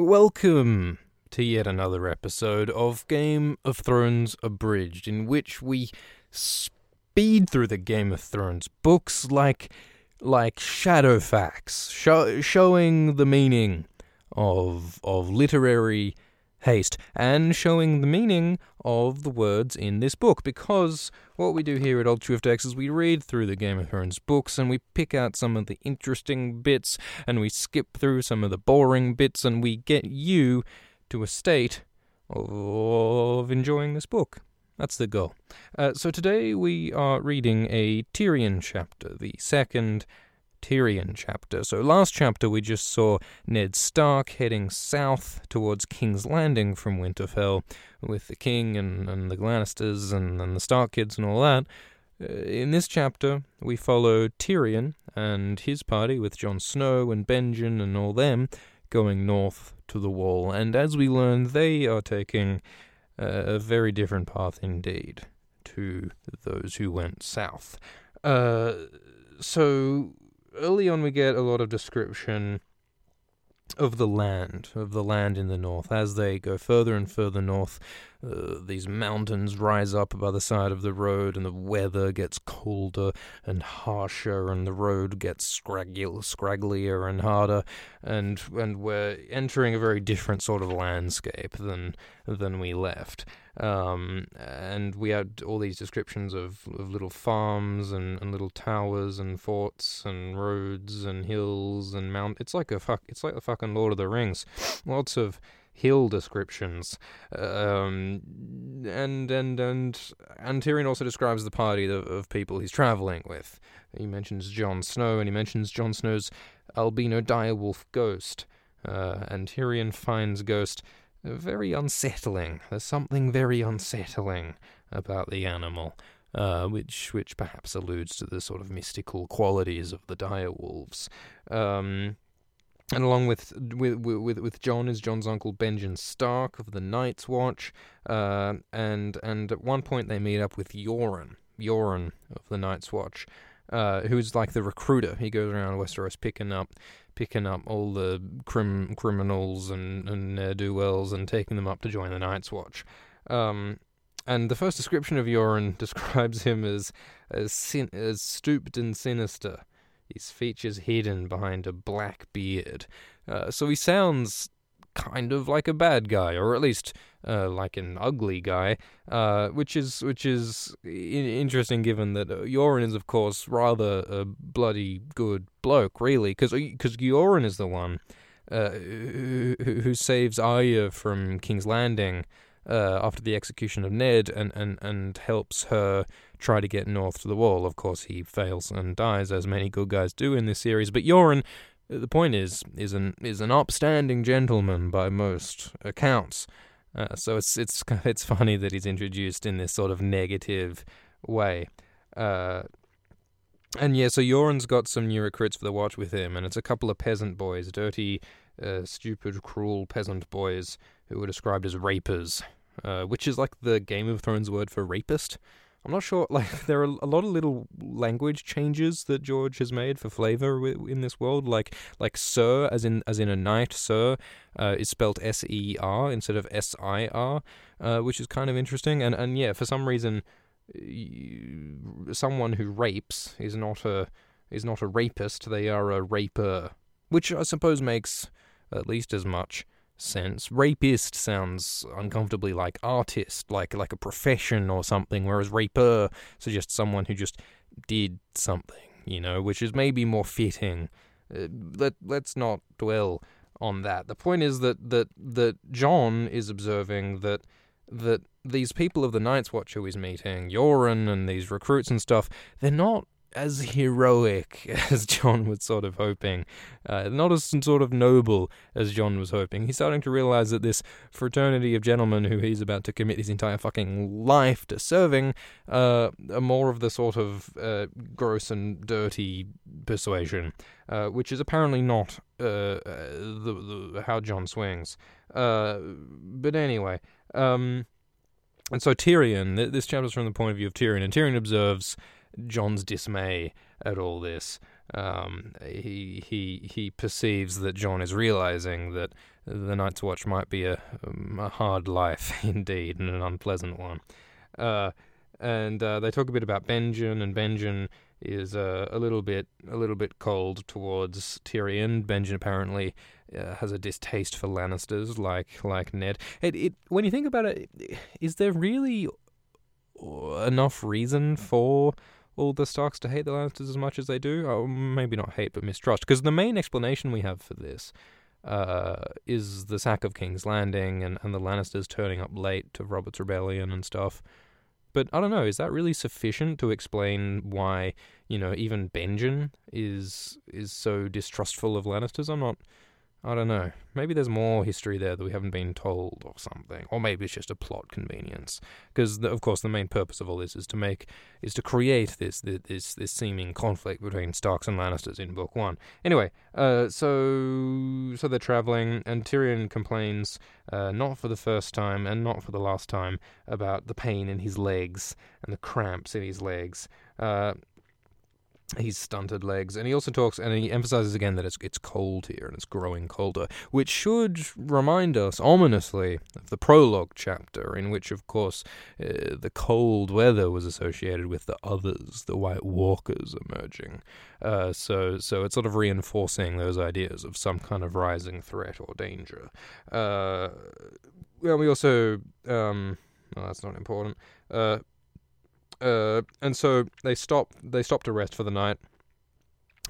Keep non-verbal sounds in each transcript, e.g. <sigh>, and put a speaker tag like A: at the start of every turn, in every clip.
A: Welcome to yet another episode of Game of Thrones Abridged, in which we speed through the Game of Thrones books like like Shadowfax, show, showing the meaning of of literary haste and showing the meaning of the words in this book because what we do here at Alt Shift X is we read through the Game of Thrones books and we pick out some of the interesting bits and we skip through some of the boring bits and we get you to a state of enjoying this book. That's the goal. Uh, so today we are reading a Tyrion chapter, the second Tyrion chapter. So last chapter we just saw Ned Stark heading south towards King's Landing from Winterfell with the king and, and the Lannisters and, and the Stark kids and all that. Uh, in this chapter, we follow Tyrion and his party with Jon Snow and Benjen and all them going north to the wall. And as we learn, they are taking a very different path indeed to those who went south. Uh, so early on we get a lot of description of the land, of the land in the north. As they go further and further north, uh, these mountains rise up by the side of the road, and the weather gets colder and harsher, and the road gets scraggy, scragglier and harder, and and we're entering a very different sort of landscape than than we left. Um, and we had all these descriptions of, of little farms and, and little towers and forts and roads and hills and mount. It's like a fuck. It's like the fucking Lord of the Rings. Lots of hill descriptions. Um, and and and and Tyrion also describes the party of, of people he's traveling with. He mentions Jon Snow and he mentions Jon Snow's albino direwolf ghost. Uh, and Tyrion finds Ghost very unsettling. There's something very unsettling about the animal, uh, which which perhaps alludes to the sort of mystical qualities of the direwolves. Um, and along with with with with Jon is Jon's uncle Benjen Stark of the Night's Watch, uh, and and at one point they meet up with Yoren, Yoren of the Night's Watch, uh, who's like the recruiter. He goes around Westeros picking up picking up all the crim- criminals and, and ne'er do wells and taking them up to join the Night's Watch. Um, and the first description of Yoren <laughs> describes him as as, sin- as stooped and sinister, his features hidden behind a black beard. Uh, so he sounds kind of like a bad guy, or at least uh, like an ugly guy, uh, which is which is interesting given that uh, Yoren is of course rather a bloody good bloke, really, because because Yoren is the one uh, who, who saves Arya from King's Landing. Uh, after the execution of Ned, and, and, and helps her try to get north to the wall. Of course, he fails and dies, as many good guys do in this series. But Yoren the point is is an is an upstanding gentleman by most accounts. Uh, so it's it's <laughs> it's funny that he's introduced in this sort of negative way. Uh, and yeah, so Yoren's got some new recruits for the watch with him, and it's a couple of peasant boys, dirty, uh, stupid, cruel peasant boys who were described as rapers, uh, which is like the Game of Thrones word for rapist. I'm not sure. <laughs> Like there are a lot of little language changes that George has made for flavor in this world. Like like sir, as in as in a knight, sir, uh, is spelled S E R instead of S I R, uh, which is kind of interesting. And and yeah, for some reason, someone who rapes is not a is not a rapist. They are a raper, which I suppose makes at least as much sense. Rapist sounds uncomfortably like artist, like like a profession or something, whereas raper suggests someone who just did something, you know, which is maybe more fitting. Uh, let let's not dwell on that. The point is that that that Jon is observing that that these people of the Night's Watch who he's meeting, Yoren and these recruits and stuff, they're not as heroic <laughs> as Jon was sort of hoping, uh, not as sort of noble as Jon was hoping. He's starting to realize that this fraternity of gentlemen who he's about to commit his entire fucking life to serving uh, are more of the sort of uh, gross and dirty persuasion, uh, which is apparently not uh, uh, the, the, how Jon swings. but anyway. Um, and so Tyrion, this chapter is from the point of view of Tyrion, and Tyrion observes Jon's dismay at all this. um, he he he perceives that Jon is realizing that the Night's Watch might be a, um, a hard life <laughs> indeed and an unpleasant one. Uh, and uh, they talk a bit about Benjen, and Benjen is uh, a little bit a little bit cold towards Tyrion. Benjen apparently uh, has a distaste for Lannisters, like like Ned. It, it when you think about it, is there really enough reason for all the Starks to hate the Lannisters as much as they do? Oh, maybe not hate, but mistrust. Because the main explanation we have for this uh, is the sack of King's Landing and, and the Lannisters turning up late to Robert's Rebellion and stuff. But I don't know, is that really sufficient to explain why, you know, even Benjen is is so distrustful of Lannisters? I'm not I don't know. Maybe there's more history there that we haven't been told or something. Or maybe it's just a plot convenience. Because, of course, the main purpose of all this is to make, is to create this, this, this seeming conflict between Starks and Lannisters in Book One. Anyway, uh, so, so they're traveling, and Tyrion complains, uh, not for the first time and not for the last time, about the pain in his legs and the cramps in his legs. Uh, He's stunted legs, and he also talks, and he emphasizes again that it's it's cold here and it's growing colder, which should remind us ominously of the prologue chapter, in which, of course, uh, the cold weather was associated with the others, the White Walkers emerging. Uh, so, so it's sort of reinforcing those ideas of some kind of rising threat or danger. Uh, well, we also, um, well, that's not important. Uh, uh, and so they stop. They stop to rest for the night.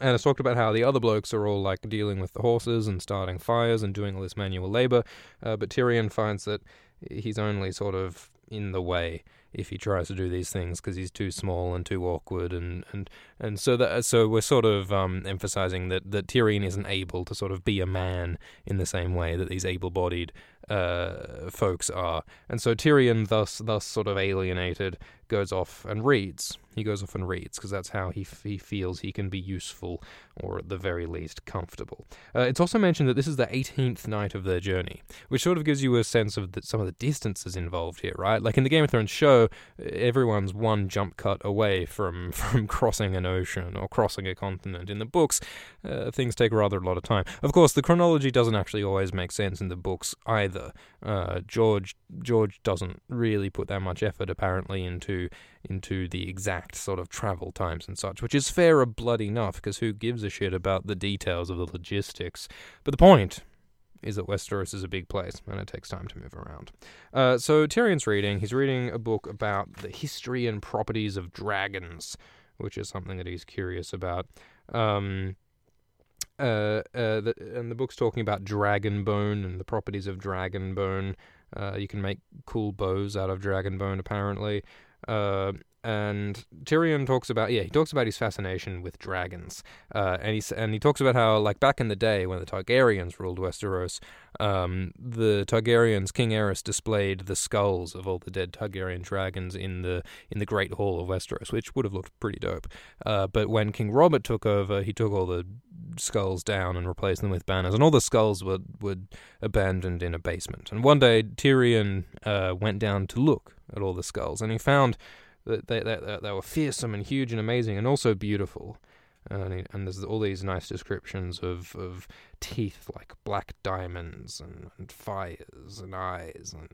A: And it's talked about how the other blokes are all like dealing with the horses and starting fires and doing all this manual labor, uh, but Tyrion finds that he's only sort of in the way if he tries to do these things because he's too small and too awkward and and and so that so we're sort of um, emphasizing that that Tyrion isn't able to sort of be a man in the same way that these able-bodied uh, folks are, and so Tyrion thus thus sort of alienated goes off and reads. He goes off and reads because that's how he f- he feels he can be useful or at the very least comfortable. Uh, it's also mentioned that this is the 18th night of their journey, which sort of gives you a sense of the, some of the distances involved here, right? Like in the Game of Thrones show, everyone's one jump cut away from <laughs> from crossing an ocean or crossing a continent. In the books, uh, things take rather a lot of time. Of course, the chronology doesn't actually always make sense in the books either. Uh, George George doesn't really put that much effort apparently into into the exact sort of travel times and such, which is fair blood enough because who gives a shit about the details of the logistics? But the point is that Westeros is a big place and it takes time to move around. Uh, so Tyrion's reading. He's reading a book about the history and properties of dragons, which is something that he's curious about. Um, uh, uh, the, and the book's talking about dragon bone and the properties of dragon bone. Uh, you can make cool bows out of dragon bone, apparently. And Tyrion talks about yeah he talks about his fascination with dragons uh, and he and he talks about how like back in the day when the Targaryens ruled Westeros um, the Targaryens King Aerys displayed the skulls of all the dead Targaryen dragons in the in the Great Hall of Westeros which would have looked pretty dope. Uh, but when King Robert took over he took all the skulls down and replaced them with banners and all the skulls were were abandoned in a basement. And one day Tyrion uh, went down to look at all the skulls and he found they, they, they were fearsome and huge and amazing and also beautiful. And, and there's all these nice descriptions of, of teeth like black diamonds and, and fires and eyes and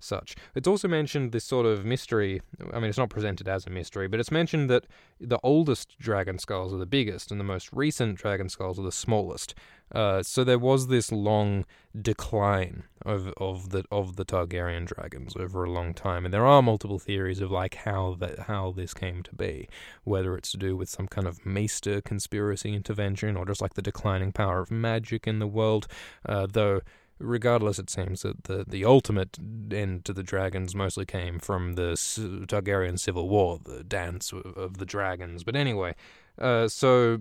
A: such. It's also mentioned this sort of mystery. I mean, it's not presented as a mystery, but it's mentioned that the oldest dragon skulls are the biggest and the most recent dragon skulls are the smallest. Uh, so there was this long decline of of the of the Targaryen dragons over a long time, and there are multiple theories of like how that how this came to be, whether it's to do with some kind of Maester conspiracy intervention or just like the declining power of magic in the world. Uh, though, regardless, it seems that the the ultimate end to the dragons mostly came from the Targaryen civil war, the dance of, of the dragons. But anyway, uh, so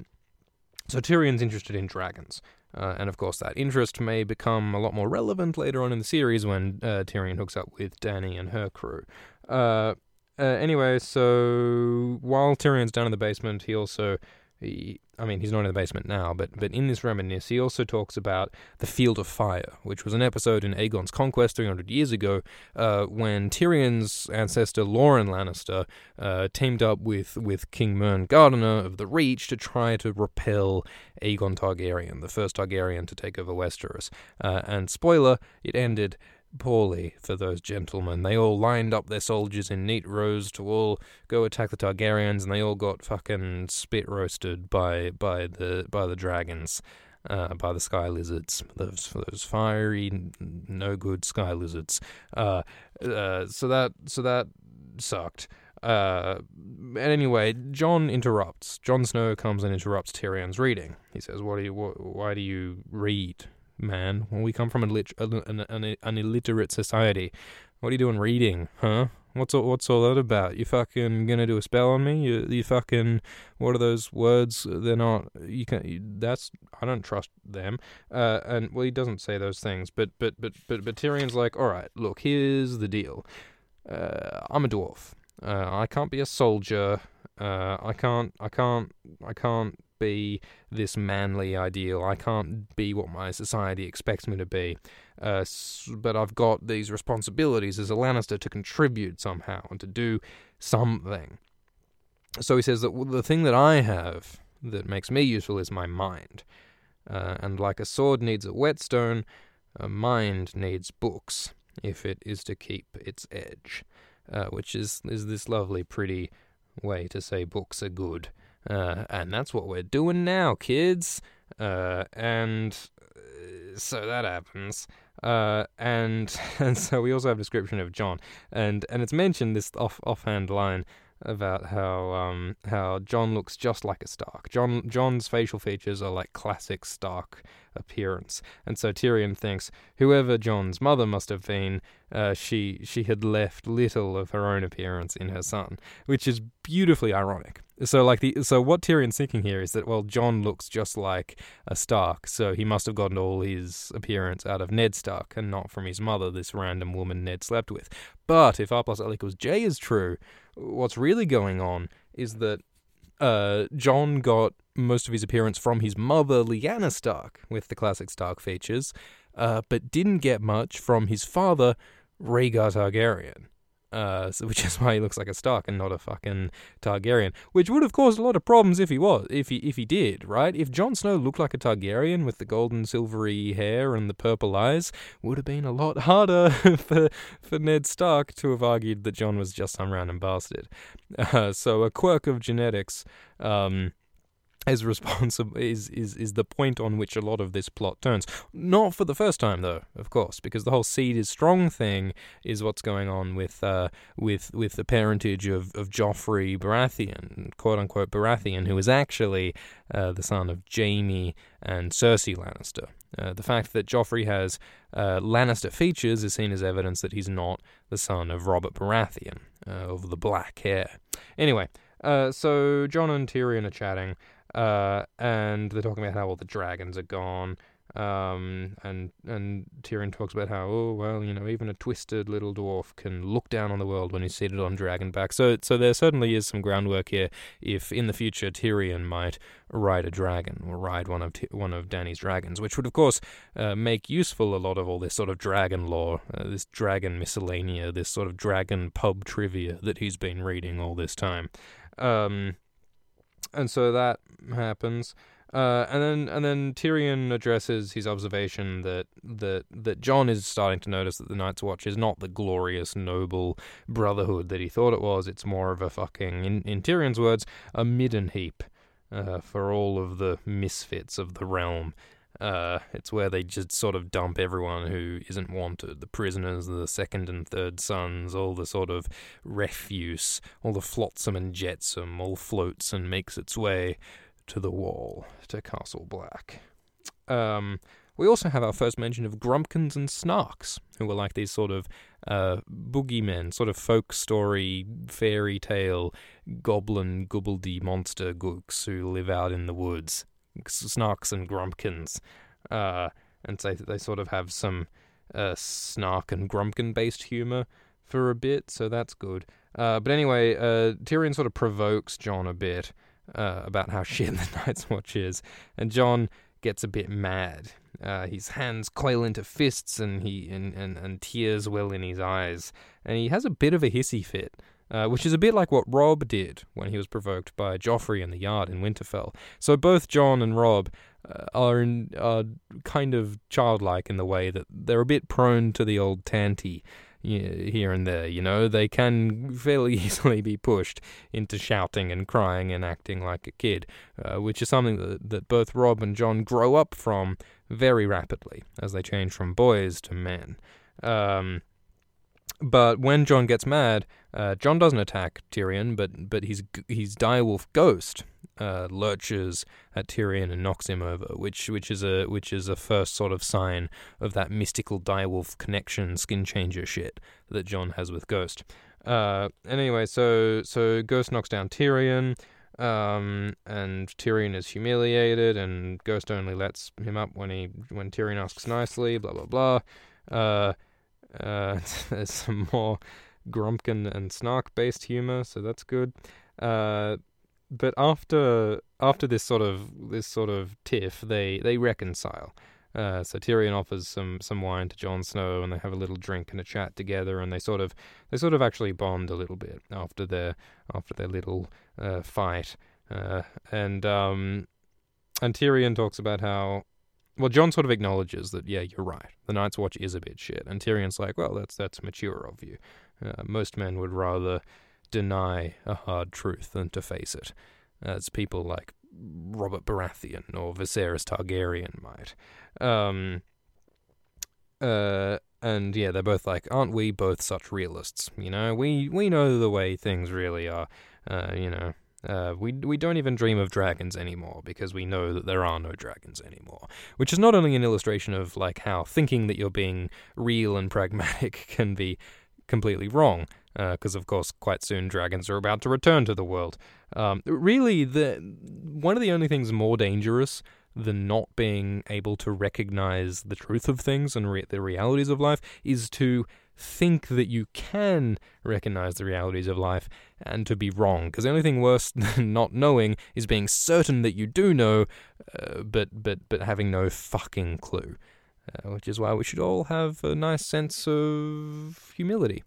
A: so Tyrion's interested in dragons. Uh, and of course, that interest may become a lot more relevant later on in the series when uh, Tyrion hooks up with Dany and her crew. Uh, uh, anyway, so while Tyrion's down in the basement, he also he, I mean, he's not in the basement now, but but in this reminisce, he also talks about the Field of Fire, which was an episode in Aegon's Conquest 300 years ago, uh, when Tyrion's ancestor Loren Lannister uh, teamed up with with King Mern Gardener of the Reach to try to repel Aegon Targaryen, the first Targaryen to take over Westeros. Uh, and spoiler, it ended poorly for those gentlemen. They all lined up their soldiers in neat rows to all go attack the Targaryens, and they all got fucking spit roasted by by the by the dragons, uh, by the sky lizards, those those fiery, no good sky lizards. Uh, uh, so that so that sucked. Uh, anyway, Jon interrupts. Jon Snow comes and interrupts Tyrion's reading. He says, "What do you? What, why do you read?" Man. When we come from an, an, an, an illiterate society, what are you doing reading, huh? What's all, what's all that about? You fucking gonna do a spell on me? You you fucking what are those words? They're not. You can. You, that's I don't trust them. Uh, and well, he doesn't say those things, but but but but but Tyrion's like, all right, look, here's the deal. Uh, I'm a dwarf. Uh, I can't be a soldier. Uh, I can't. I can't. I can't be this manly ideal. I can't be what my society expects me to be. Uh, but I've got these responsibilities as a Lannister to contribute somehow and to do something. So he says that the thing that I have that makes me useful is my mind. Uh, and like a sword needs a whetstone, a mind needs books if it is to keep its edge. Uh, which is, is this lovely, pretty way to say books are good. Uh, and that's what we're doing now, kids. Uh, and uh, so that happens. Uh, and <laughs> and so we also have a description of Jon, and and it's mentioned this off offhand line about how um how Jon looks just like a Stark. Jon Jon's facial features are like classic Stark appearance, and so Tyrion thinks whoever Jon's mother must have been, uh, she she had left little of her own appearance in her son, which is beautifully ironic. So like the so what Tyrion's thinking here is that well Jon looks just like a Stark, so he must have gotten all his appearance out of Ned Stark and not from his mother, this random woman Ned slept with. But if R plus L equals J is true, what's really going on is that uh, Jon got most of his appearance from his mother, Lyanna Stark, with the classic Stark features, uh, but didn't get much from his father, Rhaegar Targaryen uh, so, which is <laughs> why he looks like a Stark and not a fucking Targaryen. Which would have caused a lot of problems if he was, if he if he did, right? If Jon Snow looked like a Targaryen with the golden silvery hair and the purple eyes, would have been a lot <laughs> harder <laughs> for for Ned Stark to have argued that Jon was just some random bastard. Uh, so a quirk of genetics. Um, is <laughs> responsible is, is is the point on which a lot of this plot turns. Not for the first time though, of course, because the whole seed is strong thing is what's going on with uh, with with the parentage of, of Joffrey Baratheon, quote unquote Baratheon, who is actually uh, the son of Jaime and Cersei Lannister. Uh, the fact that Joffrey has uh, Lannister features is seen as evidence that he's not the son of Robert Baratheon, uh, of the black hair. Anyway, uh, so Jon and Tyrion are chatting. Uh, and they're talking about how all the dragons are gone. Um, and and Tyrion talks about how oh well you know even a twisted little dwarf can look down on the world when he's seated on dragonback. So so there certainly is some groundwork here. If in the future Tyrion might ride a dragon or ride one of one of Dany's dragons, which would of course uh, make useful a lot of all this sort of dragon lore, uh, this dragon miscellanea, this sort of dragon pub trivia that he's been reading all this time. Um, and so that happens. Uh, and then and then Tyrion addresses his observation that that that Jon is starting to notice that the Night's Watch is not the glorious noble brotherhood that he thought it was. It's more of a fucking, in, in Tyrion's words, a midden heap uh, for all of the misfits of the realm. Uh, it's where they just sort of dump everyone who isn't wanted the prisoners, the second and third sons, all the sort of refuse, all the flotsam and jetsam, all floats and makes its way to the wall, to Castle Black. Um, we also have our first mention of Grumpkins and Snarks, who were like these sort of uh, boogeymen, sort of folk story, fairy tale, goblin, gobbledy monster gooks who live out in the woods. Snarks and Grumpkins, uh, and that they sort of have some uh, Snark and Grumpkin based humor for a bit, so that's good. Uh, but anyway, uh, Tyrion sort of provokes Jon a bit uh, about how <laughs> shit the Night's Watch is, and Jon gets a bit mad. Uh, his hands coil into fists, and he and, and, and tears well in his eyes, and he has a bit of a hissy fit. Uh, which is a bit like what Robb did when he was provoked by Joffrey in the yard in Winterfell. So both Jon and Robb uh, are, in, are kind of childlike in the way that they're a bit prone to the old tanty here and there. You know, they can fairly <laughs> easily be pushed into shouting and crying and acting like a kid, uh, which is something that, that both Robb and Jon grow up from very rapidly as they change from boys to men. Um, but when Jon gets mad, uh, Jon doesn't attack Tyrion, but but his his direwolf ghost uh, lurches at Tyrion and knocks him over, which which is a which is a first sort of sign of that mystical direwolf connection, skin changer shit that Jon has with Ghost. Uh, anyway, so so Ghost knocks down Tyrion, um, and Tyrion is humiliated, and Ghost only lets him up when he when Tyrion asks nicely. Blah blah blah. Uh, there's <laughs> some more Grumpkin and Snark based humor, so that's good. Uh, but after after this sort of this sort of tiff, they they reconcile. Uh, so Tyrion offers some some wine to Jon Snow, and they have a little drink and a chat together, and they sort of they sort of actually bond a little bit after their after their little uh, fight. Uh, and um, and Tyrion talks about how well Jon sort of acknowledges that yeah you're right the Night's Watch is a bit shit, and Tyrion's like well that's that's mature of you. Uh, most men would rather deny a hard truth than to face it, as people like Robert Baratheon or Viserys Targaryen might. Um, uh, and yeah, they're both like, aren't we both such realists? You know, we we know the way things really are. Uh, you know, uh, we we don't even dream of dragons anymore because we know that there are no dragons anymore. Which is not only an illustration of like how thinking that you're being real and pragmatic <laughs> can be completely wrong, because uh, of course quite soon dragons are about to return to the world. Um, really, the one of the only things more dangerous than not being able to recognize the truth of things and re- the realities of life is to think that you can recognize the realities of life and to be wrong. Because the only thing worse <laughs> than not knowing is being certain that you do know, uh, but but but having no fucking clue. Uh, which is why we should all have a nice sense of humility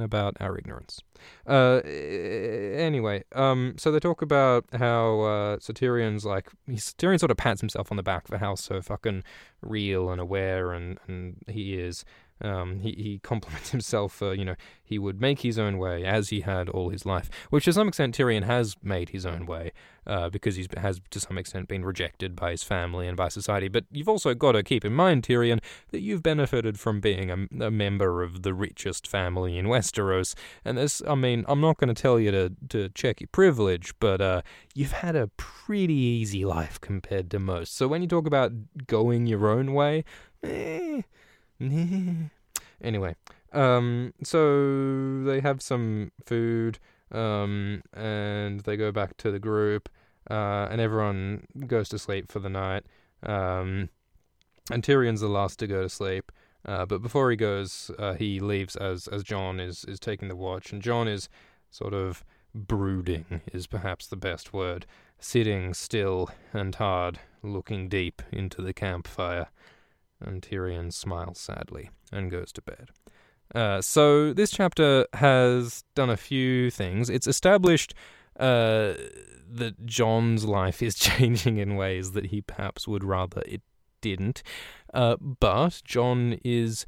A: about our ignorance. Uh, anyway, um, so they talk about how uh, like Tyrion sort of pats himself on the back for how so fucking real and aware and, and he is. Um, he, he <laughs> compliments himself, uh, you know, he would make his own way as he had all his life, which to some extent Tyrion has made his own way uh, because he has to some extent been rejected by his family and by society. But you've also got to keep in mind, Tyrion, that you've benefited from being a, a member of the richest family in Westeros. And this, I mean, I'm not going to tell you to, to check your privilege, but uh, you've had a pretty easy life compared to most. So when you talk about going your own way, eh, <laughs> anyway, um, so they have some food, um, and they go back to the group, uh, and everyone goes to sleep for the night. Um, and Tyrion's the last to go to sleep. Uh, but before he goes, uh, he leaves as as Jon is is taking the watch, and Jon is sort of brooding is perhaps the best word, sitting still and hard, looking deep into the campfire. And Tyrion smiles sadly and goes to bed. Uh, so this chapter has done a few things. It's established uh, that Jon's life is <laughs> changing in ways that he perhaps would rather it didn't. Uh, but Jon is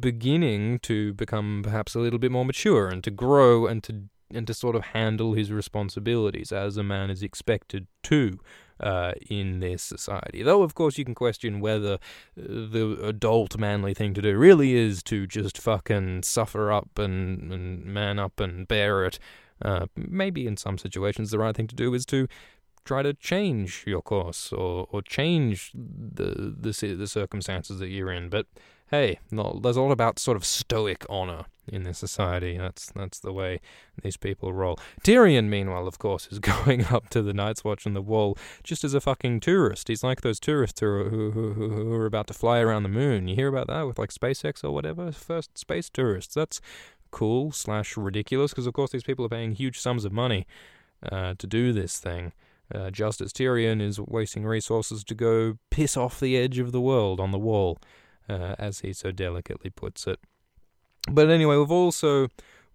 A: beginning to become perhaps a little bit more mature and to grow and to and to sort of handle his responsibilities as a man is expected to uh, in this society. Though, of course, you can question whether uh, the adult manly thing to do really is to just fucking suffer up and, and man up and bear it. Uh, maybe in some situations the right thing to do is to try to change your course or, or change the, the the circumstances that you're in. But hey, there's a lot about sort of stoic honor in this society. That's that's the way these people roll. Tyrion, meanwhile, of course, is <laughs> going up to the Night's Watch on the wall just as a fucking tourist. He's like those tourists who are, who, who, who are about to fly around the moon. You hear about that with like SpaceX or whatever? First space tourists. That's cool slash ridiculous because of course these people are paying huge sums of money uh, to do this thing. uh, just as Tyrion is wasting resources to go piss off the edge of the world on the wall, uh, as he so delicately puts it. But anyway, we've also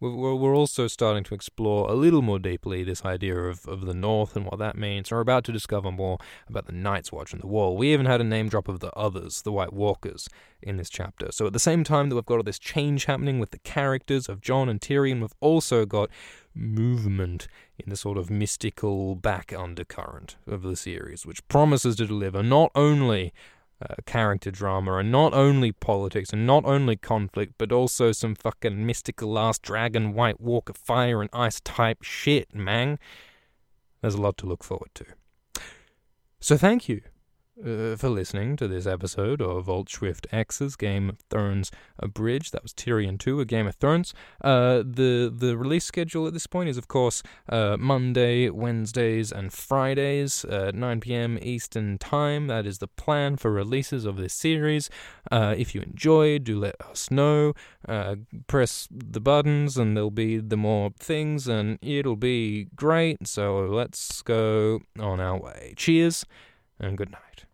A: we're, we're also starting to explore a little more deeply this idea of, of the North and what that means. We're about to discover more about the Night's Watch and the Wall. We even had a name drop of the others, the White Walkers, in this chapter. So at the same time that we've got all this change happening with the characters of Jon and Tyrion, we've also got movement in the sort of mystical back undercurrent of the series, which promises to deliver not only uh, character drama and not only politics and not only conflict, but also some fucking mystical last dragon, White Walker, fire and ice type shit, man. There's a lot to look forward to. So thank you uh, for listening to this episode of Alt Shift X's Game of Thrones Abridged. That was Tyrion 2, A Game of Thrones. Uh, the the release schedule at this point is, of course, uh, Monday, Wednesdays, and Fridays at 9 p.m. Eastern Time. That is the plan for releases of this series. Uh, if you enjoyed, do let us know. Uh, press the buttons, and there'll be the more things, and it'll be great. So let's go on our way. Cheers, and good night.